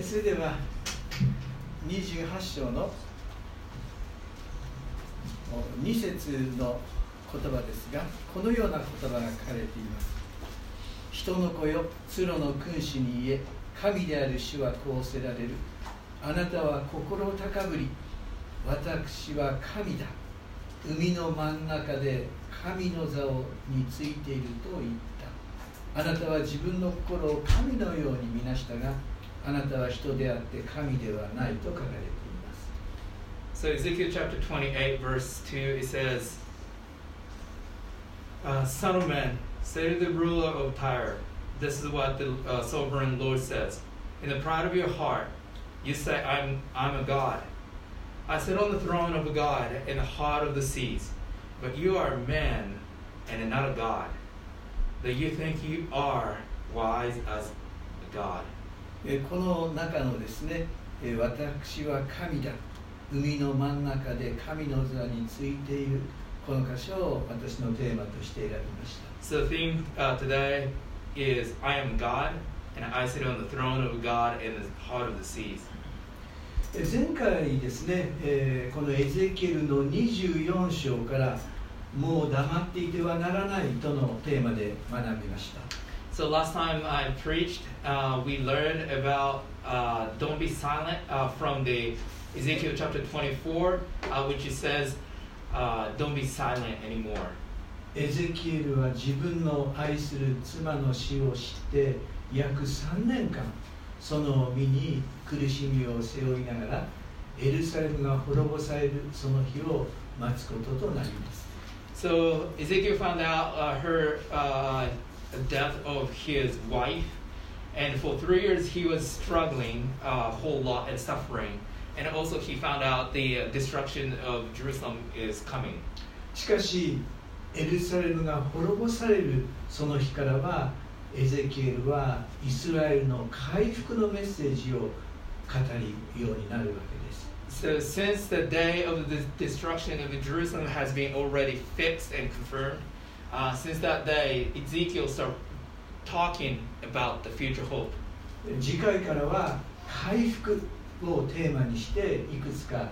えそれでは28章の2節の言葉ですがこのような言葉が書かれています。人の子よ鶴の君主に言え神である主はこうせられる。あなたは心高ぶり私は神だ。海の真ん中で神の座をについていると言った。あなたは自分の心を神のように見なしたがあなたは人であって神ではないと書かれています So Ezekiel chapter 28, verse 2, it says, uh, Son of man, say to the ruler of Tyre, this is what the uh, sovereign Lord says. In the pride of your heart, you say, I'm, I'm a God. I sit on the throne of a God in the heart of the seas. But you are a man and not a God. That you think you are wise as a God. えーこの中のですね、えー私は神だ。海の真ん中で神の座についている。この箇所を私のテーマとして選びました。So the theme uh, today is I am God, and I sit on the throne of God in the heart of the seas. えー前回ですね、えーこのエゼキエルの24章からもう黙っていてはならないとのテーマで学びました So last time I preached, uh, we learned about uh, don't be silent uh, from the Ezekiel chapter 24, uh, which it says uh, don't be silent anymore. エゼキエルは自分の愛する妻の死を知って約3年間その身に苦しみを背負いながらエルサレムが滅ぼされるその日を待つこととなります So Ezekiel found out uh, her uh, death of his wife, and for three years he was struggling a whole lot and suffering. And also he found out the uh, destruction of Jerusalem is coming. しかしエルサレムが滅ぼされるその日からはエゼキエルはイスラエルの回復のメッセージを語るようになるわけです So since the day of the destruction of Jerusalem has been already fixed and confirmed, uh, since that day Ezekiel started talking about the future hope. 次回からは回復をテーマにしていくつか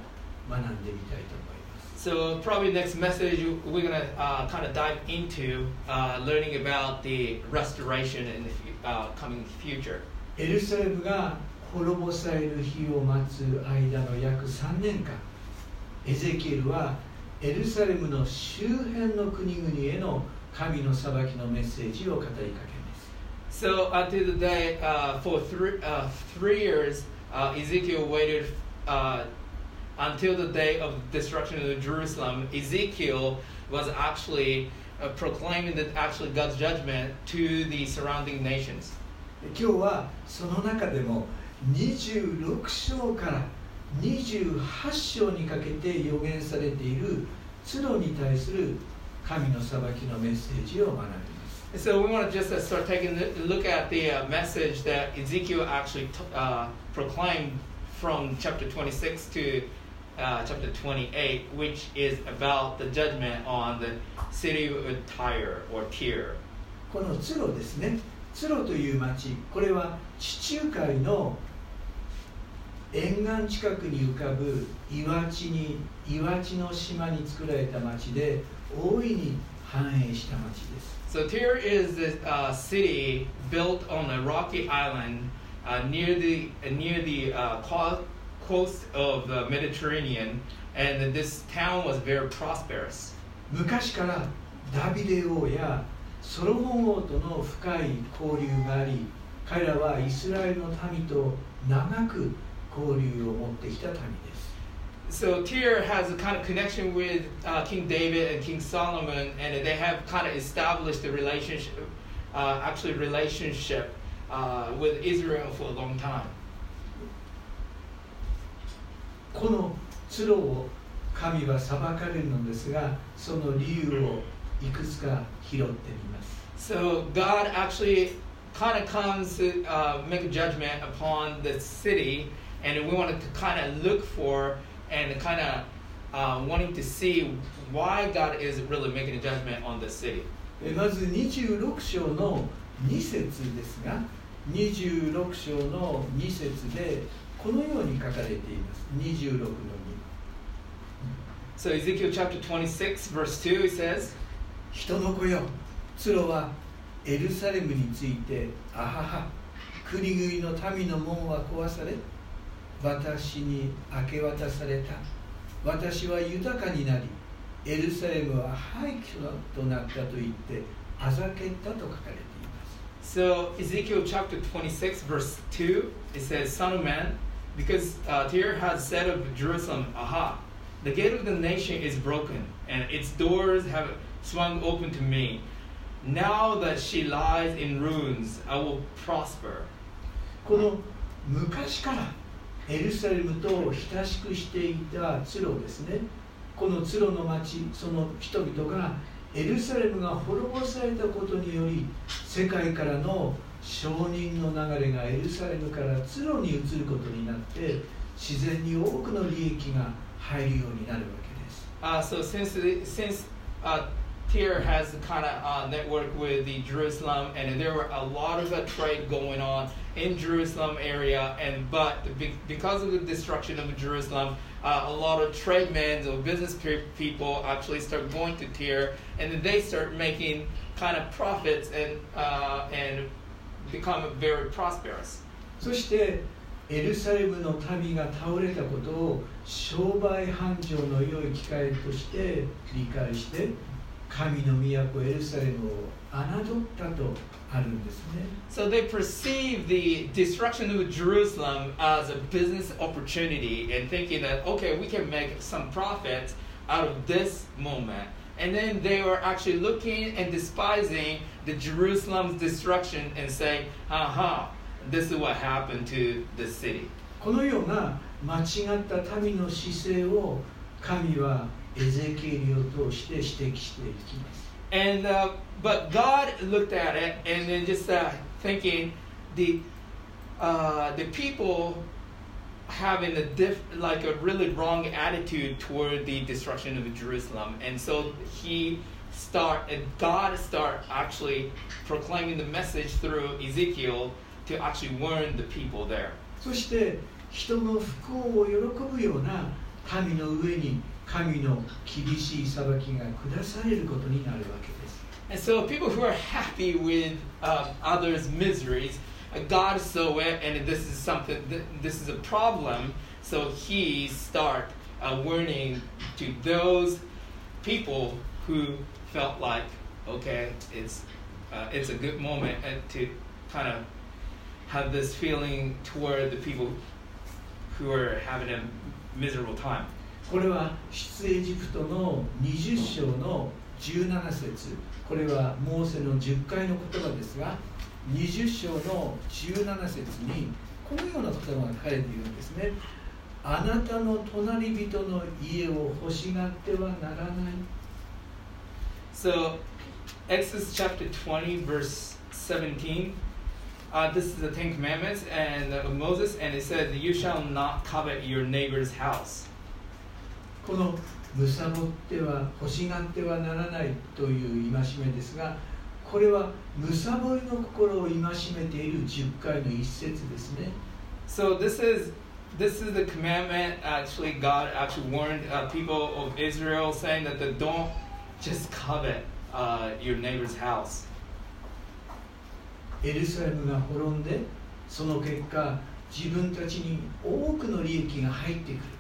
学んでみたいと思います So probably next message we're gonna uh, kind of dive into uh, learning about the restoration in the fu- uh, coming future. エルサレムが滅ぼされる日を待つ間の約3年間エゼキエルは エルサレムの周辺の国々への神の裁きのメッセージを語りかけます So until the day uh, for three uh, three years, uh, Ezekiel waited uh, until the day of destruction of Jerusalem. Ezekiel was actually uh, proclaiming that actually God's judgment to the surrounding nations. 今日はその中でも26章から28章にかけて予言されているツロに対する神の裁きのメッセージを学びます So we want to just uh, start taking a look at the uh, message that Ezekiel actually uh, proclaimed from chapter 26 to uh, chapter 28, which is about the judgment on the city of Tyre or Tyre. このツロですねツロという町これは地中海の沿岸近くに浮かぶ岩地に岩地の島に作られた町で大いに繁栄した町です So Tyre is this uh, city built on a rocky island uh, near the uh, near the uh, co- coast of the Mediterranean, and this town was very prosperous. 昔からダビデ王やソロモン王との深い交流があり彼らはイスラエルの民と長く So Tyre has a kind of connection with uh, King David and King Solomon, and they have kind of established a relationship, uh, actually relationship uh, with Israel for a long time. このツロを神は裁かれるのですが、その理由をいくつか拾ってみます。So God actually kind of comes to uh, make a judgment upon the city. And we wanted to kind of look for and kind of uh, wanting to see why God is really making a judgment on the city. えまず26章の2節ですが26章の2節でこのように書かれています26の2 So Ezekiel chapter 26, verse 2, he says, 人の子よツロはエルサレムについてあはは国々の民の門は壊され私に明け渡された私は豊かになりエルサレムは廃墟となったと言ってあざけったと書かれています So Ezekiel chapter 26, verse 2, it says, Son of man, because uh, Tyre has said of Jerusalem, Aha, the gate of the nation is broken, and its doors have swung open to me. Now that she lies in ruins, I will prosper. この昔からエルサレムと親しくしていたツロですねこのツロの町その人々がエルサレムが滅ぼされたことにより世界からの承認の流れがエルサレムからツロに移ることになって自然に多くの利益が入るようになるわけです。Uh, so since since uh, Tyre has the kind of uh, network with the Jerusalem, and there were a lot of uh, trade going on in Jerusalem area, and but be, because of the destruction of Jerusalem, uh, a lot of trade men or business pe- people actually start going to Tyre, and then they start making kind of profits and uh, and become very prosperous. そしてエルサレムの民が倒れたことを商売繁盛の良い機会として理解して 神の都エルサレムを侮ったとあるんですね So they perceive the destruction of Jerusalem as a business opportunity and thinking that, okay, we can make some profit out of this moment. And then they were actually looking and despising the Jerusalem's destruction and saying, aha, this is what happened to this city. このような間違った民の姿勢を神は エゼキエリを通して指摘していきます And uh, but God looked at it and then just uh, thinking the uh, the people having a diff like a really wrong attitude toward the destruction of Jerusalem, and so he start and God start actually proclaiming the message through Ezekiel to actually warn the people there. そして人の不幸を喜ぶような民の上に 神の厳しい裁きが下されることになるわけです And so people who are happy with uh, others' miseries, uh, God saw it, and this is something. Th- this is a problem. So He start uh, warning to those people who felt like, okay, it's uh, it's a good moment uh, to kind of have this feeling toward the people who are having a miserable time. これは出エジプトの20章の17節これはモーセの10回の言葉ですが20章の17節にこのような言葉が書かれているんですねあなたの隣人の家を欲しがってはならない So, Exodus chapter 20, verse 17. Uh, this is the Ten Commandments and uh, Moses, and it says, "You shall not covet your neighbor's house." このむさぼっては欲しがってはならないという戒めですがこれはむさぼりの心を戒めている10回の一節ですね So this is this is the commandment. Actually, God actually warned uh, people of Israel, saying that they don't just covet uh, your neighbor's house. エルサレムが滅んでその結果自分たちに多くの利益が入ってくる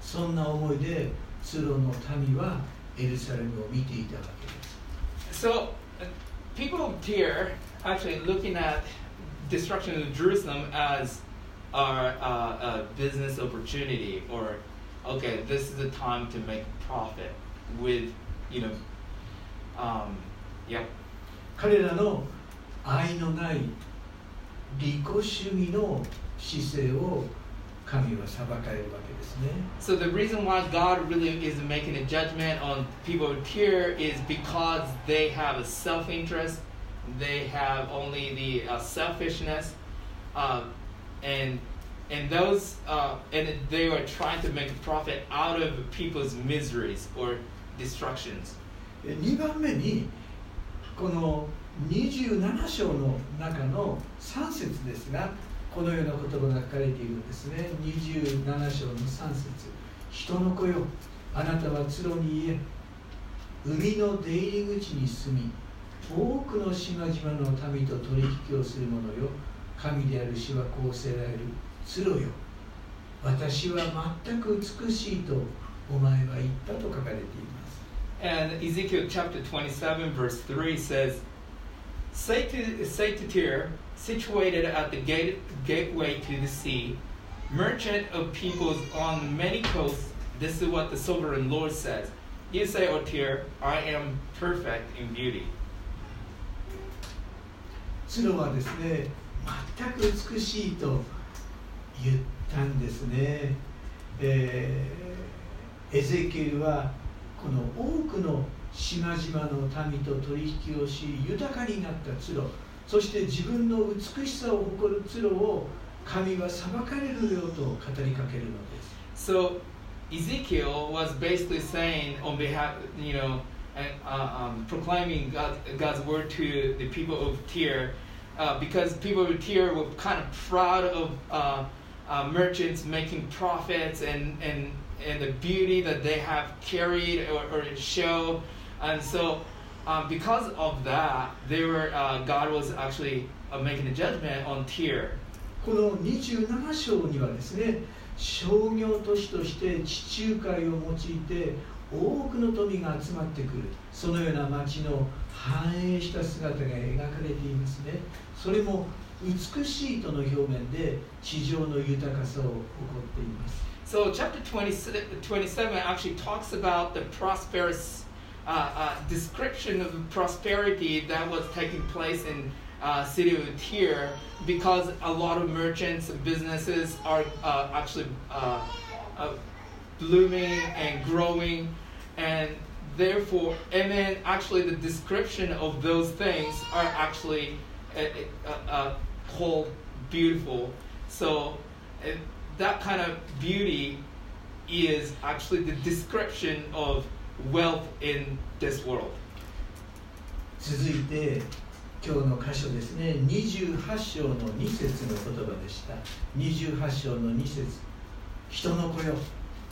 そんな思いでツロの民はエルサレムを見ていたわけです So, uh, people here actually looking at destruction of Jerusalem as our uh, a business opportunity, or okay, this is the time to make profit with, you know, um, yep. 彼らの愛のない利己主義の姿勢を 神は裁かれるわけですね So the reason why God really is making a judgment on people here is because they have a self-interest, they have only the uh, selfishness, uh, and and those uh, and they are trying to make a profit out of people's miseries or destructions. 2番目に この27章の中の3節ですが このような言葉が書かれているんですね。27章の3節。人の子よあなたは鶴に言え海の出入り口に住み多くの島々の民と取引をする者よ神である主はこうせられる。鶴よ私は全く美しいとお前は言ったと書かれています。And Ezekiel chapter 27, verse 3 says, Sagittaire, situated at the gate, gateway to the sea, merchant of peoples on many coasts, this is what the sovereign Lord says. You say, O Tyre, I am perfect in beauty. ツロはですね、全く美しいと言ったんですね。えー、エゼキエルはこの多くの島々の民と取引をし豊かになったツロそして自分の美しさを誇るツロを神は裁かれるよと語りかけるのです。So Ezekiel was basically saying on behalf, you know, and, uh, um, proclaiming God, God's word to the people of Tyre, uh, because people of Tyre were kind of proud of uh, uh, merchants making profits and and and the beauty that they have carried or, or show and so um, because of that, they were uh, God was actually uh, making a judgment on Tyre. この27章にはですね商業都市として地中海を用いて多くの富が集まってくるそのような町の繁栄した姿が描かれていますねそれも美しいとの表面で地上の豊かさを誇っています So chapter 20, 27 actually talks about the prosperous uh, uh, description of prosperity that was taking place in uh, city of Tyre because a lot of merchants and businesses are uh, actually uh, uh, blooming and growing. And therefore and then actually the description of those things are actually called beautiful. So that kind of beauty is actually the description of wealth in this world. 続いて今日の箇所ですね。28章の2節の言葉でした。28章の2節。人の子よ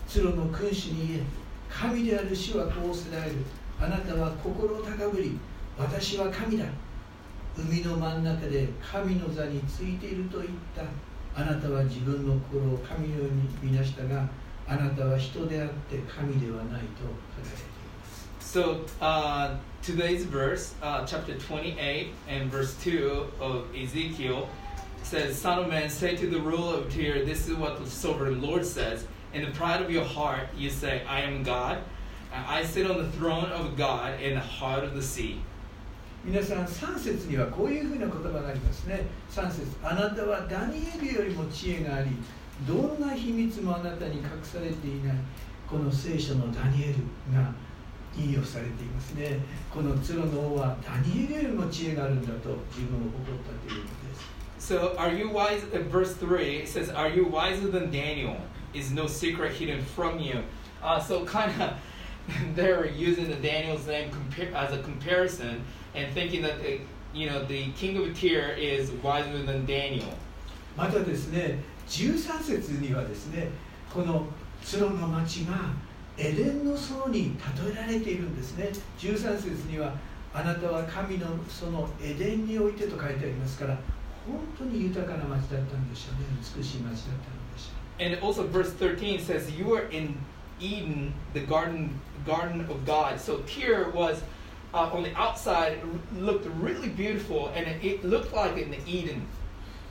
鶴の君主に言え。神である主はこうせられる。あなたは心高ぶり。私は神だ。海の真ん中で神の座についていると言った。あなたは自分の心を神のように見なしたがあなたは人であって神ではないと書かれています So uh, today's verse, uh, chapter 28 and verse 2 of Ezekiel, says, Son of man, say to the ruler of Tyre, this is what the sovereign Lord says. In the pride of your heart, you say, I am God. and I sit on the throne of God in the heart of the sea. 皆さん3節にはこういうふうな言葉がありますね3節あなたはダニエルよりも知恵があり どんな秘密もあなたに隠されていないこの聖書のダニエルが引用されていますねこの鶴の王はダニエルよりも知恵があるんだと自分を誇ったというのです So, are you wise? Uh, verse 3 it says, Are you wiser than Daniel? Is no secret hidden from you? Uh, so, kind of, they're using the Daniel's name as a comparison and thinking that, the, you know, the king of Tyre is wiser than Daniel. またですね13節にはですねこのツロの町がエデンの園に例えられているんですね13節には「あなたは神の園エデンにおいて」と書いてありますから本当に豊かな町だったんでしょうね美しい町だったんでしょう And also verse 13 says, You were in Eden, the garden, garden of God. So here was uh, on the outside looked really beautiful, and it, it looked like an Eden.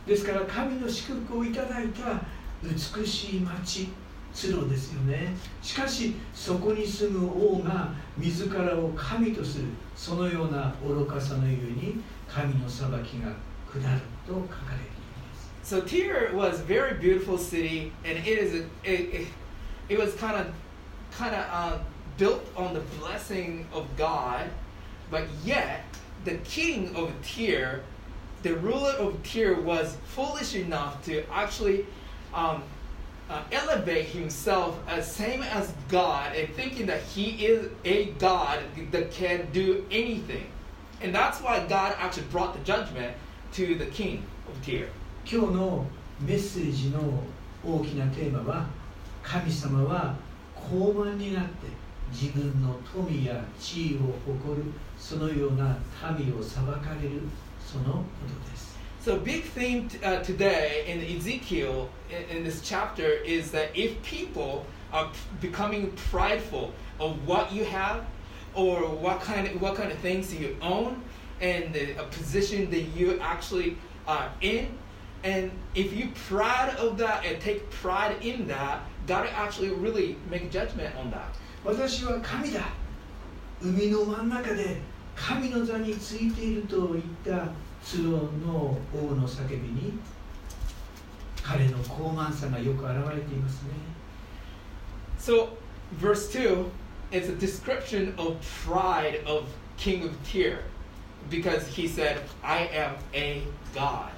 ですから神の祝福をいただいた美しい町鶴ですよねしかしそこに住む王が自らを神とするそのような愚かさのゆえに神の裁きが下ると書かれています So Tyre was a very beautiful city, and it is a, it, it, it was kind of kind of uh, built on the blessing of God, but yet the king of Tyre, the ruler of Tyre, was foolish enough to actually um, uh, elevate himself as same as God, and thinking that he is a God that can do anything. And that's why God actually brought the judgment to the king of Tyr. 今日のメッセージの大きなテーマは神様は高慢になって自分の富や地位を誇るそのような民を裁かれる そのことです So, big theme t- uh, today in Ezekiel in, in this chapter is that if people are p- becoming prideful of what you have or what kind of what kind of things you own and the a position that you actually are in, and if you proud of that and take pride in that, God will actually really make judgment on that. 私は神だ海の真ん中で神の座についていると言った ツロの王の叫びに彼の高慢さがよく表れていますね So, verse 2 is a description of pride of King of Tyr because he said, I am a God.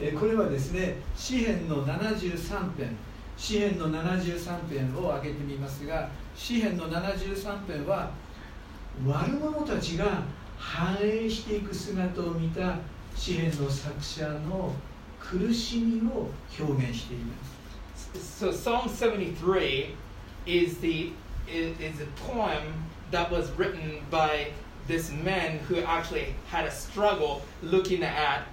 えーこれはですね詩編の73編詩編の73編を挙げてみますが詩編の73編は悪者たちが繁栄していく姿を見た詩編の作者の苦しみを表現しています So, Psalm 73 is, the, is, is a poem that was written by this man who actually had a struggle looking at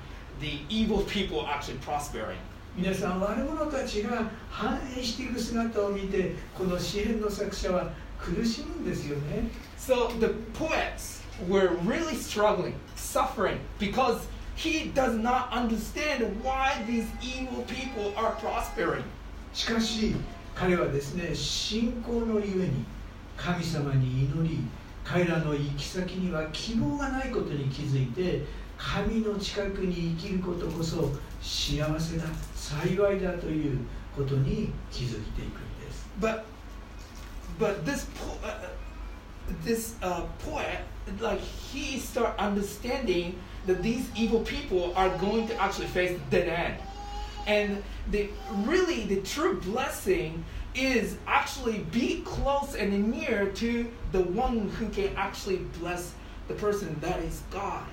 the evil people actually prospering. 皆さん悪者たちが繁栄していく姿を見てこの詩篇の作者は苦しむんですよね So the poets were really struggling, suffering, because he does not understand why these evil people are prospering. しかし彼はですね信仰のゆえに神様に祈り彼らの行き先には希望がないことに気づいて神の近くに生きることこそ幸せだ幸いだということに気づいていくんです But but this uh, this uh, poet, like he start understanding that these evil people are going to actually face the dead end, and the really the true blessing is actually be close and near to the one who can actually bless the person that is God.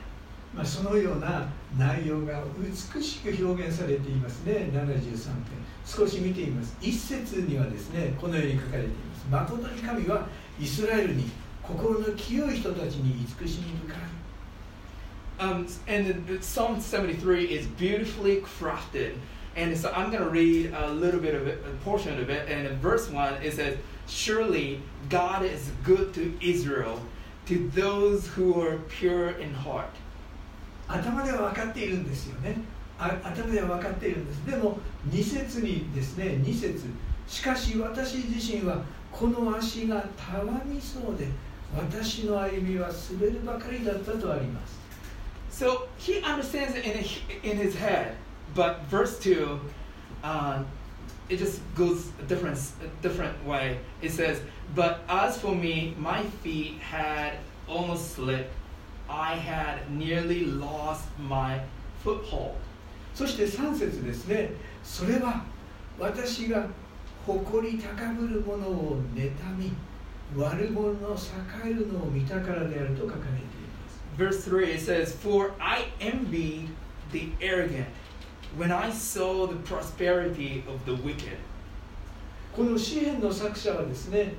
まあ、そのような内容が美しく表現されていますね73編少し見てみます一節にはですねこのように書かれています誠に神はイスラエルに 心の清い人たちに慈しみ深い Um, and Psalm 73 is beautifully crafted. And so I'm going to read a little bit of it, a portion of it. And in verse 1, it says, Surely God is good to Israel, to those who are pure in heart. 頭では分かっているんですよねあ頭では分かっているんですでも2節にですね2節しかし私自身はこの足がたわみそうで私の歩みは滑るばかりだったとあります So he understands it in, in his head. But verse 2, uh, it just goes a different, a different way. It says, But as for me, my feet had almost slipped. I had nearly lost my foothold. そして3節ですねそれは私が誇り高ぶる者を妬み 悪者の栄えるのを見たからであると書かれています Verse 3, it says, For I envied the arrogant when I saw the prosperity of the wicked. この詩篇の作者はですね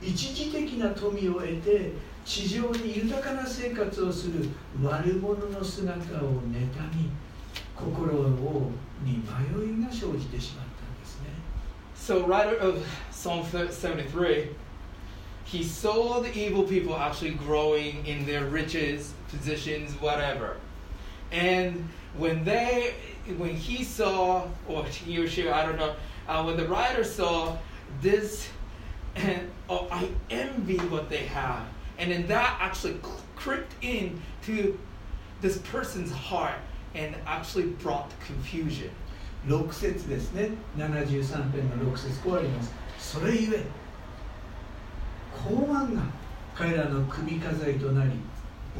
一時的な富を得て地上に豊かな生活をする悪者の姿を妬み心をに迷いが生じてしまったんですね So, writer of Psalm 73, he saw the evil people actually growing in their riches, positions, whatever. And when they, when he saw, or he or she, I don't know, uh, when the writer saw this, and oh, I envy what they have, and then that actually crept into this person's heart and actually brought confusion. 6節ですね73編の6節こうありますそれゆえ 高慢が彼らの首飾りとなり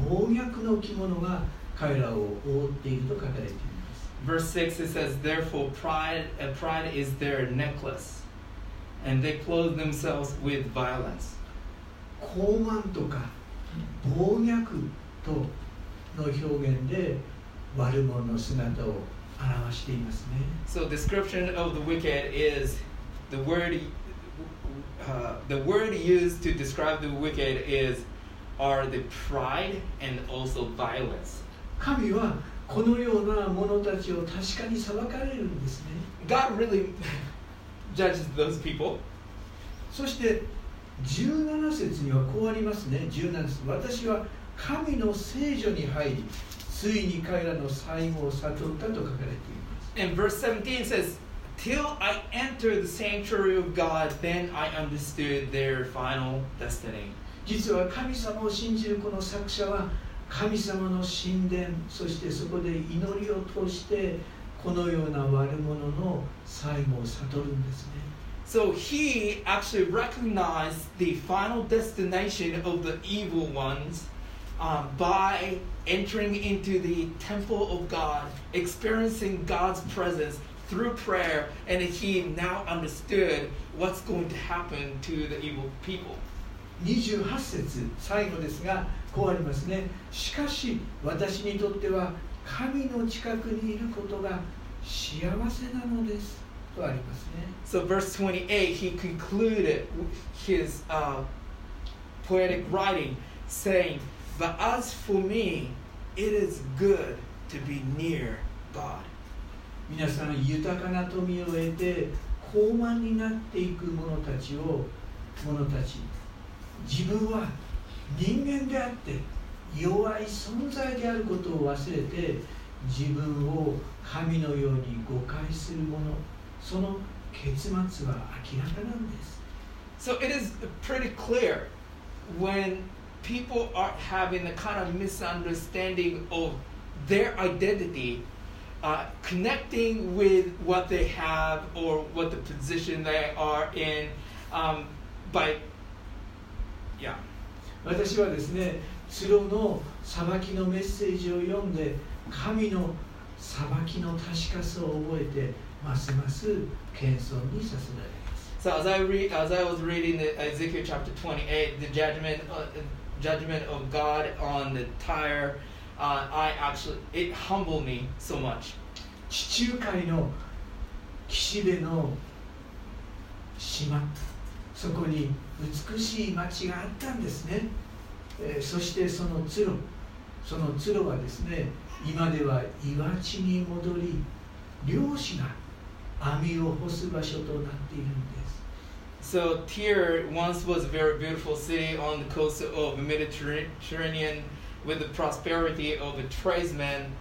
暴虐の着物が彼らを覆っていると書かれています Verse 6 it says, Therefore, pride, uh, pride is their necklace, and they clothe themselves with violence. 高慢とか暴虐 との表現で悪者の姿を表していますね So description of the wicked is the word uh, the word used to describe the wicked is are the pride and also violence. 神はこのような者たちを確かに裁かれるんですね。God really judges those people. そして17節にはこうありますね。17節私は神の聖所に入り、ついに彼らの最後を悟ったと書かれています。And verse 17 says, Till I entered the sanctuary of God, then I understood their final destiny. 実は神様を信じるこの作者は神様の神殿そしてそこで祈りを通してこのような悪者の最後を悟るんですね So he actually recognized the final destination of the evil ones um, by entering into the temple of God, experiencing God's presence through prayer, and he now understood what's going to happen to the evil people. 28節最後ですがこうありますねしかし私にとっては神の近くにいることが幸せなのですとありますね So, verse 28, he concluded his uh, poetic writing saying, But as for me, it is good to be near God. 皆さん豊かな富を得て高慢になっていく者たちを者たち自分は人間であって弱い存在であることを忘れて自分を神のように誤解する者その結末は明らかなんです So, it is pretty clear when people are having a kind of misunderstanding of their identity, uh, connecting with what they have or what the position they are in um, by yeah 私はですね、ツロの裁きのメッセージを読んで、神の裁きの確かさを覚えて、ますます謙遜にさせられます。So as I read, as I was reading the Ezekiel chapter 28, the judgment, uh, judgment of God on the Tyre. Uh, I actually it humbled me so much. 地中海の岸辺の島そこに美しい町があったんですね、えーそしてそのツロそのツロはですね今では岩地に戻り漁師が網を干す場所となっているんです So Tyre once was a very beautiful city on the coast of Mediterranean with the prosperity of a tradesman,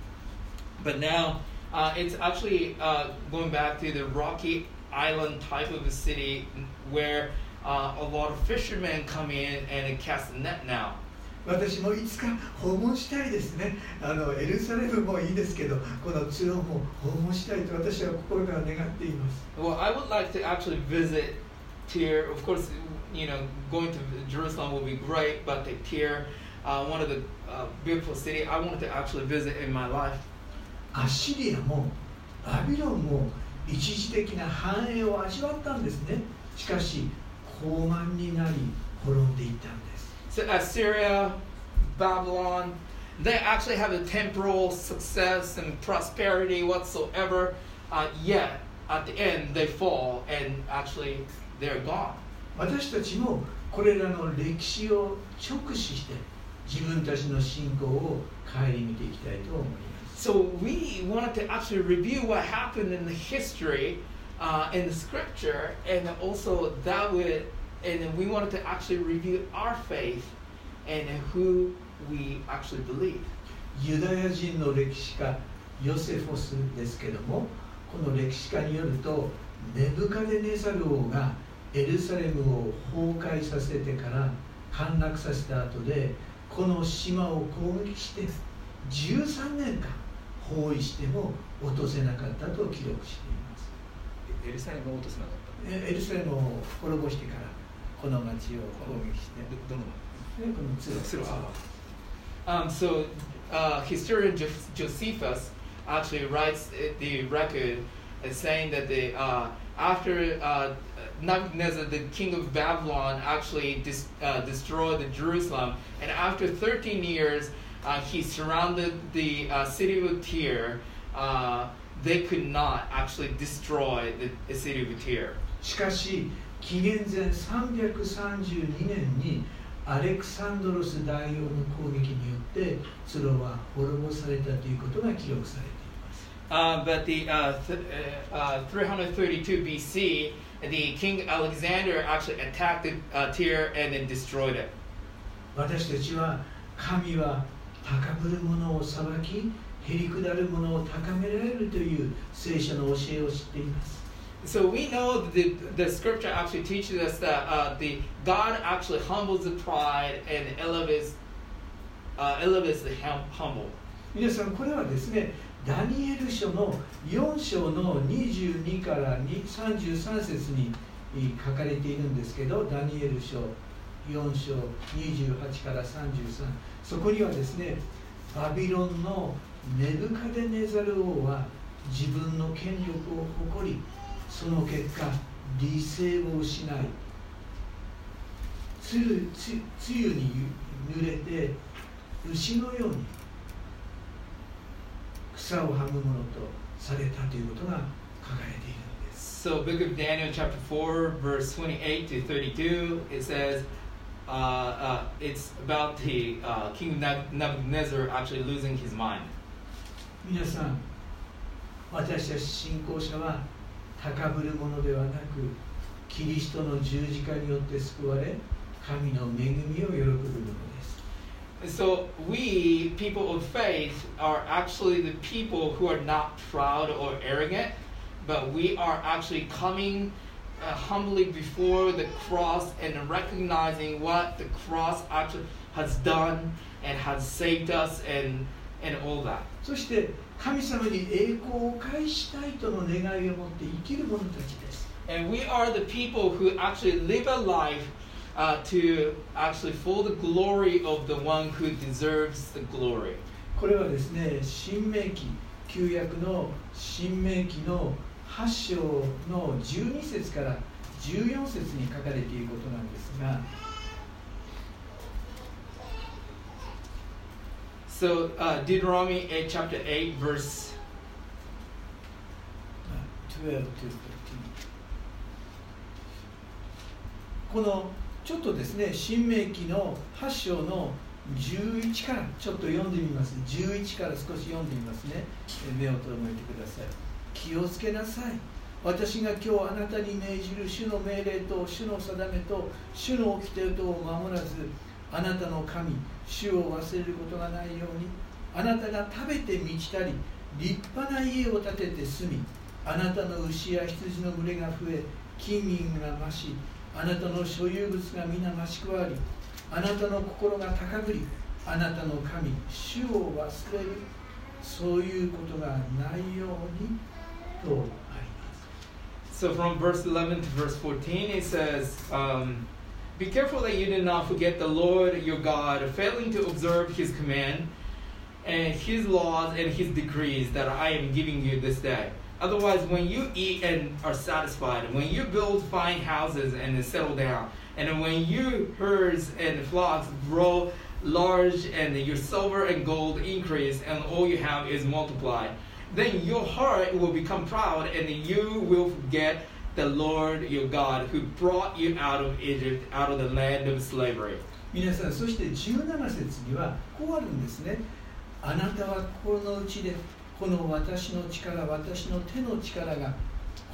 but now uh, it's actually uh, going back to the rocky island type of a city where uh, a lot of fishermen come in and cast a net now. 私もいつか訪問したいですねあのエルサレムもいいですけどこのツロも訪問したいと私は心から願っています Well, I would like to actually visit Tyre. Of course, you know, going to Jerusalem would be great, but the Tyre, uh, one of the uh, beautiful city, I wanted to actually visit in my life. アッシリアもバビロンも一時的な繁栄を味わったんですねしかし高慢になり滅んでいったんです So Assyria, Babylon, they actually have a temporal success and prosperity whatsoever. Uh, yet at the end they fall and actually they're gone. 私たちもこれらの歴史を直視して 自分たちの信仰を顧みていきたいと思います So we wanted to actually review what happened in the history, uh, in the scripture, and also that would, and then we wanted to actually review our faith and who we actually believe. ユダヤ人の歴史家ヨセフォスですけどもこの歴史家によるとネブカデネザル王がエルサレムを崩壊させてから陥落させた後でこの島を攻撃して13年間包囲しても落とせなかったと記録しています。エルサレムを落とせなかったえエルサレムを滅ぼしてからこの町を攻撃して。どどのでこのツロツロ Um, so uh, historian Jo- Josephus actually writes uh, the record saying that the uh, after uh, Nebuchadnezzar, the king of Babylon, actually dis- uh, destroyed the Jerusalem, and after 13 years, uh, he surrounded the uh, city of Tyre, uh, they could not actually destroy the, the city of Tyre. しかし紀元前332年にアレクサンドロス大王の攻撃によってツロは滅ぼされたということが記録されています Uh, but the uh, th- uh, uh, 332 BC, the King Alexander actually attacked the, uh, Tyre and then destroyed it. 私たちは神は高ぶる者を裁きへりくだる者を高められるという聖書の教えを知っています So we know that the, the scripture actually teaches us that uh, the God actually humbles the pride and elevates, uh, elevates the hum- humble. 皆さんこれはですねダニエル書の4章の22から33節に書かれているんですけどダニエル書4章28から33そこにはですねバビロンのネブカデネザル王は自分の権力を誇りその結果理性を失い。つるつつゆに濡れて牛のように草をはむものとされたということが書かれているんです So, book of Daniel, chapter 4, verse 28 to 32, it says uh, uh, it's about the uh, King Neb- Nebuchadnezzar actually losing his mind. 皆さん私たち信仰者は高ぶるものではなくキリストの十字架によって救われ神の恵みを喜ぶもの So, we, people of faith, are actually the people who are not proud or arrogant, but we are actually coming uh, humbly before the cross and recognizing what the cross actually has done and has saved us and, and all that. そして神様に栄光を返したいとの願いを持って生きる者たちです And we are the people who actually live a life uh, to actually for the glory of the one who deserves the glory. これはですね、申命記、旧約の申命記の8章の12節から14節に書かれていることなんですが、So uh, Deuteronomy 8, chapter 8, verse 12 to 15. ちょっとですね新明記の8章の11からちょっと読んでみます11から少し読んでみますね。目を留めてください。気をつけなさい。私が今日あなたに命じる主の命令と主の定めと主の掟とを守らずあなたの神主を忘れることがないようにあなたが食べて満ちたり立派な家を建てて住みあなたの牛や羊の群れが増え金銀が増しあなたの所有物が皆増し加わりあなたの心が高ぶりあなたの神主を忘れるそういうことがないようにとあります So from verse 11 to verse 14, it says, um, Be careful that you do not forget the Lord your God, failing to observe his command and his laws and his decrees that I am giving you this day. Otherwise, when you eat and are satisfied, when you build fine houses and settle down, and when your herds and flocks grow large and your silver and gold increase and all you have is multiplied, then your heart will become proud and you will forget the Lord your God who brought you out of Egypt, out of the land of slavery. 皆さんそして17節にはこうあるんですねあなたは心の内で この私の力私の手の力が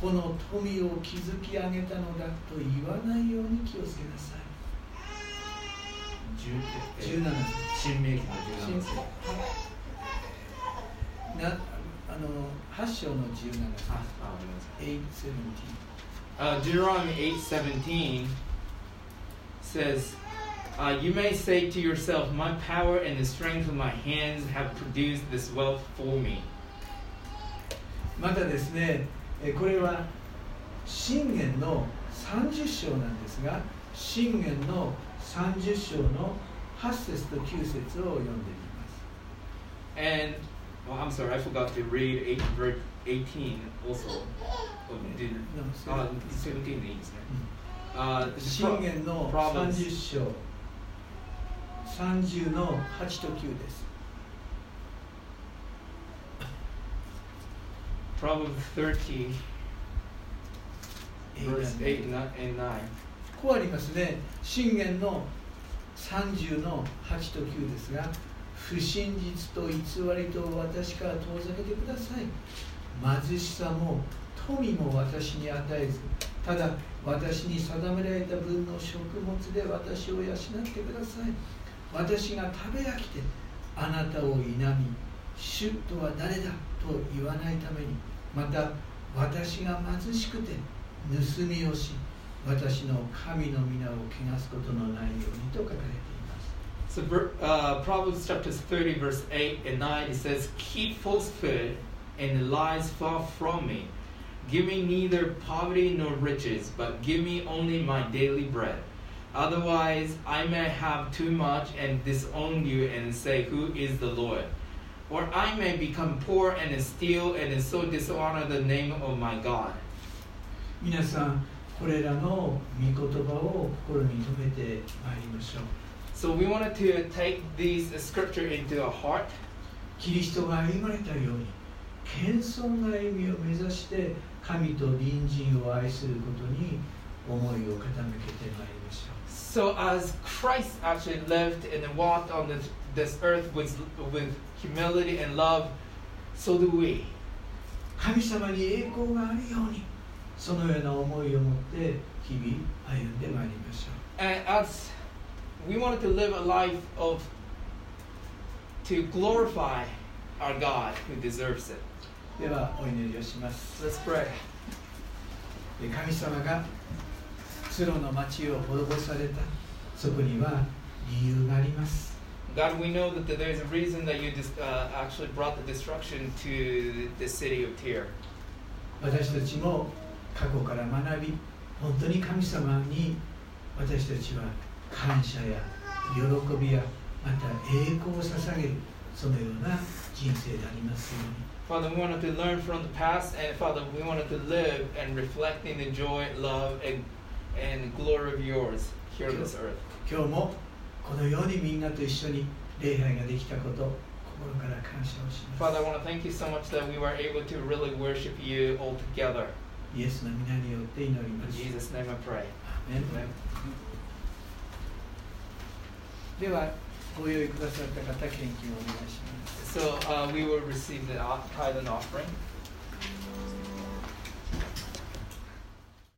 この富を築き上げたのだと言わないように気をつけなさい17節新明記の新17節なあの8章の17節ああごめんなさい8 Uh, Deuteronomy 8:17 says, uh, "You may say to yourself, My power and the strength of my hands have produced this wealth for me." またですねえこれは信玄の30章なんですが信玄の30章の8節と9節を読んでみます And well, I'm sorry, I forgot to read 8 verse 18 also. Of Deut- No, uh, 17でいいですね。Uh, 信玄の Proverbs 30章30の8と9です Proverbs 30, 8 verse 8 and 9. こうありますね。信玄の30の8と9ですが不真実と偽りと私から遠ざけてください。貧しさも富も私に与えずただ私に定められた分の食物で私を養ってください。私が食べ飽きてあなたを否み主とは誰だと言わないためにまた私が貧しくて盗みをし私の神の御名を汚すことのないようにと書かれています。So, uh, Proverbs chapters 30, verse 8 and 9, it says, Keep falsehood and lies far from me. Give me neither poverty nor riches, but give me only my daily bread. Otherwise, I may have too much and disown you and say, Who is the Lord? Or I may become poor and steal and so dishonor the name of my God. 皆さんこれらの御言葉を心に留めてまいりましょう So we wanted to take these scripture into our heart. キリストが歩まれたように謙遜な歩みを目指して神と隣人を愛することに思いを傾けてまいりましょ So as Christ actually lived and walked on this, this earth with, with humility and love, so do we. う神様に栄光があるようにそのような思いを持って日々歩んでまいりましょう And as we wanted to live a life of to glorify our God who deserves it. ではお祈りをします Let's pray. で神様がツロの町を滅ぼされたそこには理由があります God, we know that there's a reason that you just uh, actually brought the destruction to the city of Tyre. 私たちも過去から学び本当に神様に私たちは感謝や喜びやまた栄光を捧げるそのような人生でありますように Father, we wanted to learn from the past, and Father, we wanted to live and reflecting the joy, love, and, and glory of yours here on this earth. 今日も このようにみんなと一緒に礼拝ができたこと心から感謝をします Father, I want to thank you so much that we were able to really worship you all together. イエスの御名によって祈ります In Jesus' name I pray. Amen. Amen. では、ご用意くださった方、献金をお願いします。So、uh, we will receive the tithe and offering.